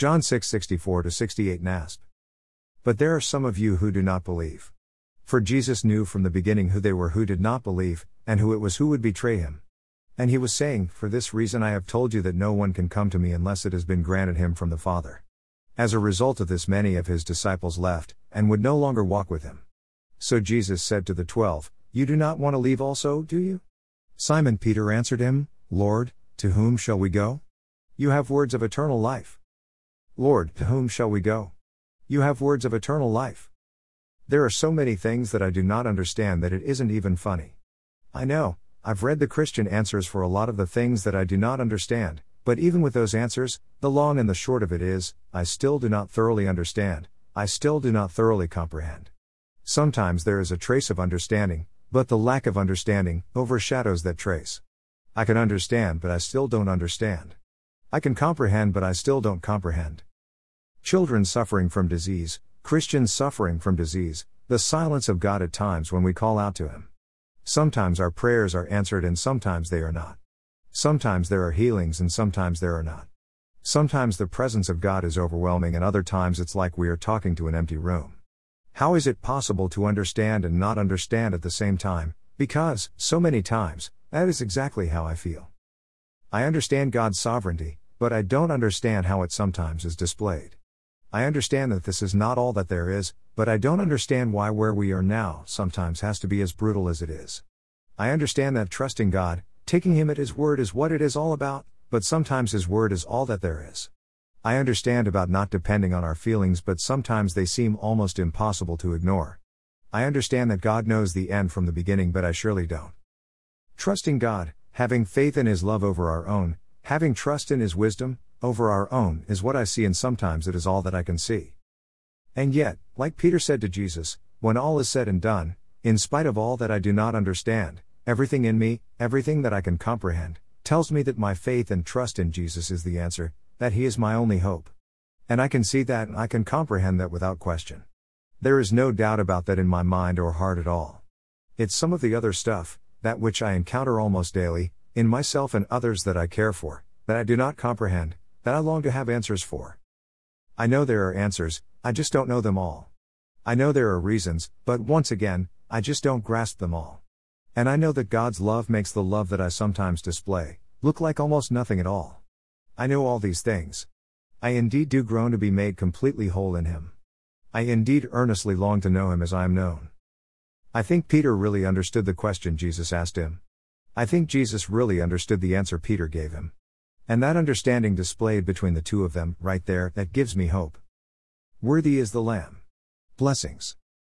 John 6 64 68 NASB. But there are some of you who do not believe. For Jesus knew from the beginning who they were who did not believe, and who it was who would betray him. And he was saying, For this reason I have told you that no one can come to me unless it has been granted him from the Father. As a result of this, many of his disciples left, and would no longer walk with him. So Jesus said to the twelve, You do not want to leave also, do you? Simon Peter answered him, Lord, to whom shall we go? You have words of eternal life. Lord, to whom shall we go? You have words of eternal life. There are so many things that I do not understand that it isn't even funny. I know, I've read the Christian answers for a lot of the things that I do not understand, but even with those answers, the long and the short of it is, I still do not thoroughly understand, I still do not thoroughly comprehend. Sometimes there is a trace of understanding, but the lack of understanding overshadows that trace. I can understand, but I still don't understand. I can comprehend, but I still don't comprehend. Children suffering from disease, Christians suffering from disease, the silence of God at times when we call out to Him. Sometimes our prayers are answered and sometimes they are not. Sometimes there are healings and sometimes there are not. Sometimes the presence of God is overwhelming and other times it's like we are talking to an empty room. How is it possible to understand and not understand at the same time? Because, so many times, that is exactly how I feel. I understand God's sovereignty, but I don't understand how it sometimes is displayed. I understand that this is not all that there is, but I don't understand why where we are now sometimes has to be as brutal as it is. I understand that trusting God, taking Him at His word is what it is all about, but sometimes His word is all that there is. I understand about not depending on our feelings, but sometimes they seem almost impossible to ignore. I understand that God knows the end from the beginning, but I surely don't. Trusting God, having faith in His love over our own, having trust in His wisdom, over our own, is what I see, and sometimes it is all that I can see. And yet, like Peter said to Jesus, when all is said and done, in spite of all that I do not understand, everything in me, everything that I can comprehend, tells me that my faith and trust in Jesus is the answer, that He is my only hope. And I can see that and I can comprehend that without question. There is no doubt about that in my mind or heart at all. It's some of the other stuff, that which I encounter almost daily, in myself and others that I care for, that I do not comprehend, that I long to have answers for. I know there are answers, I just don't know them all. I know there are reasons, but once again, I just don't grasp them all. And I know that God's love makes the love that I sometimes display look like almost nothing at all. I know all these things. I indeed do groan to be made completely whole in Him. I indeed earnestly long to know Him as I am known. I think Peter really understood the question Jesus asked him. I think Jesus really understood the answer Peter gave him. And that understanding displayed between the two of them, right there, that gives me hope. Worthy is the Lamb. Blessings.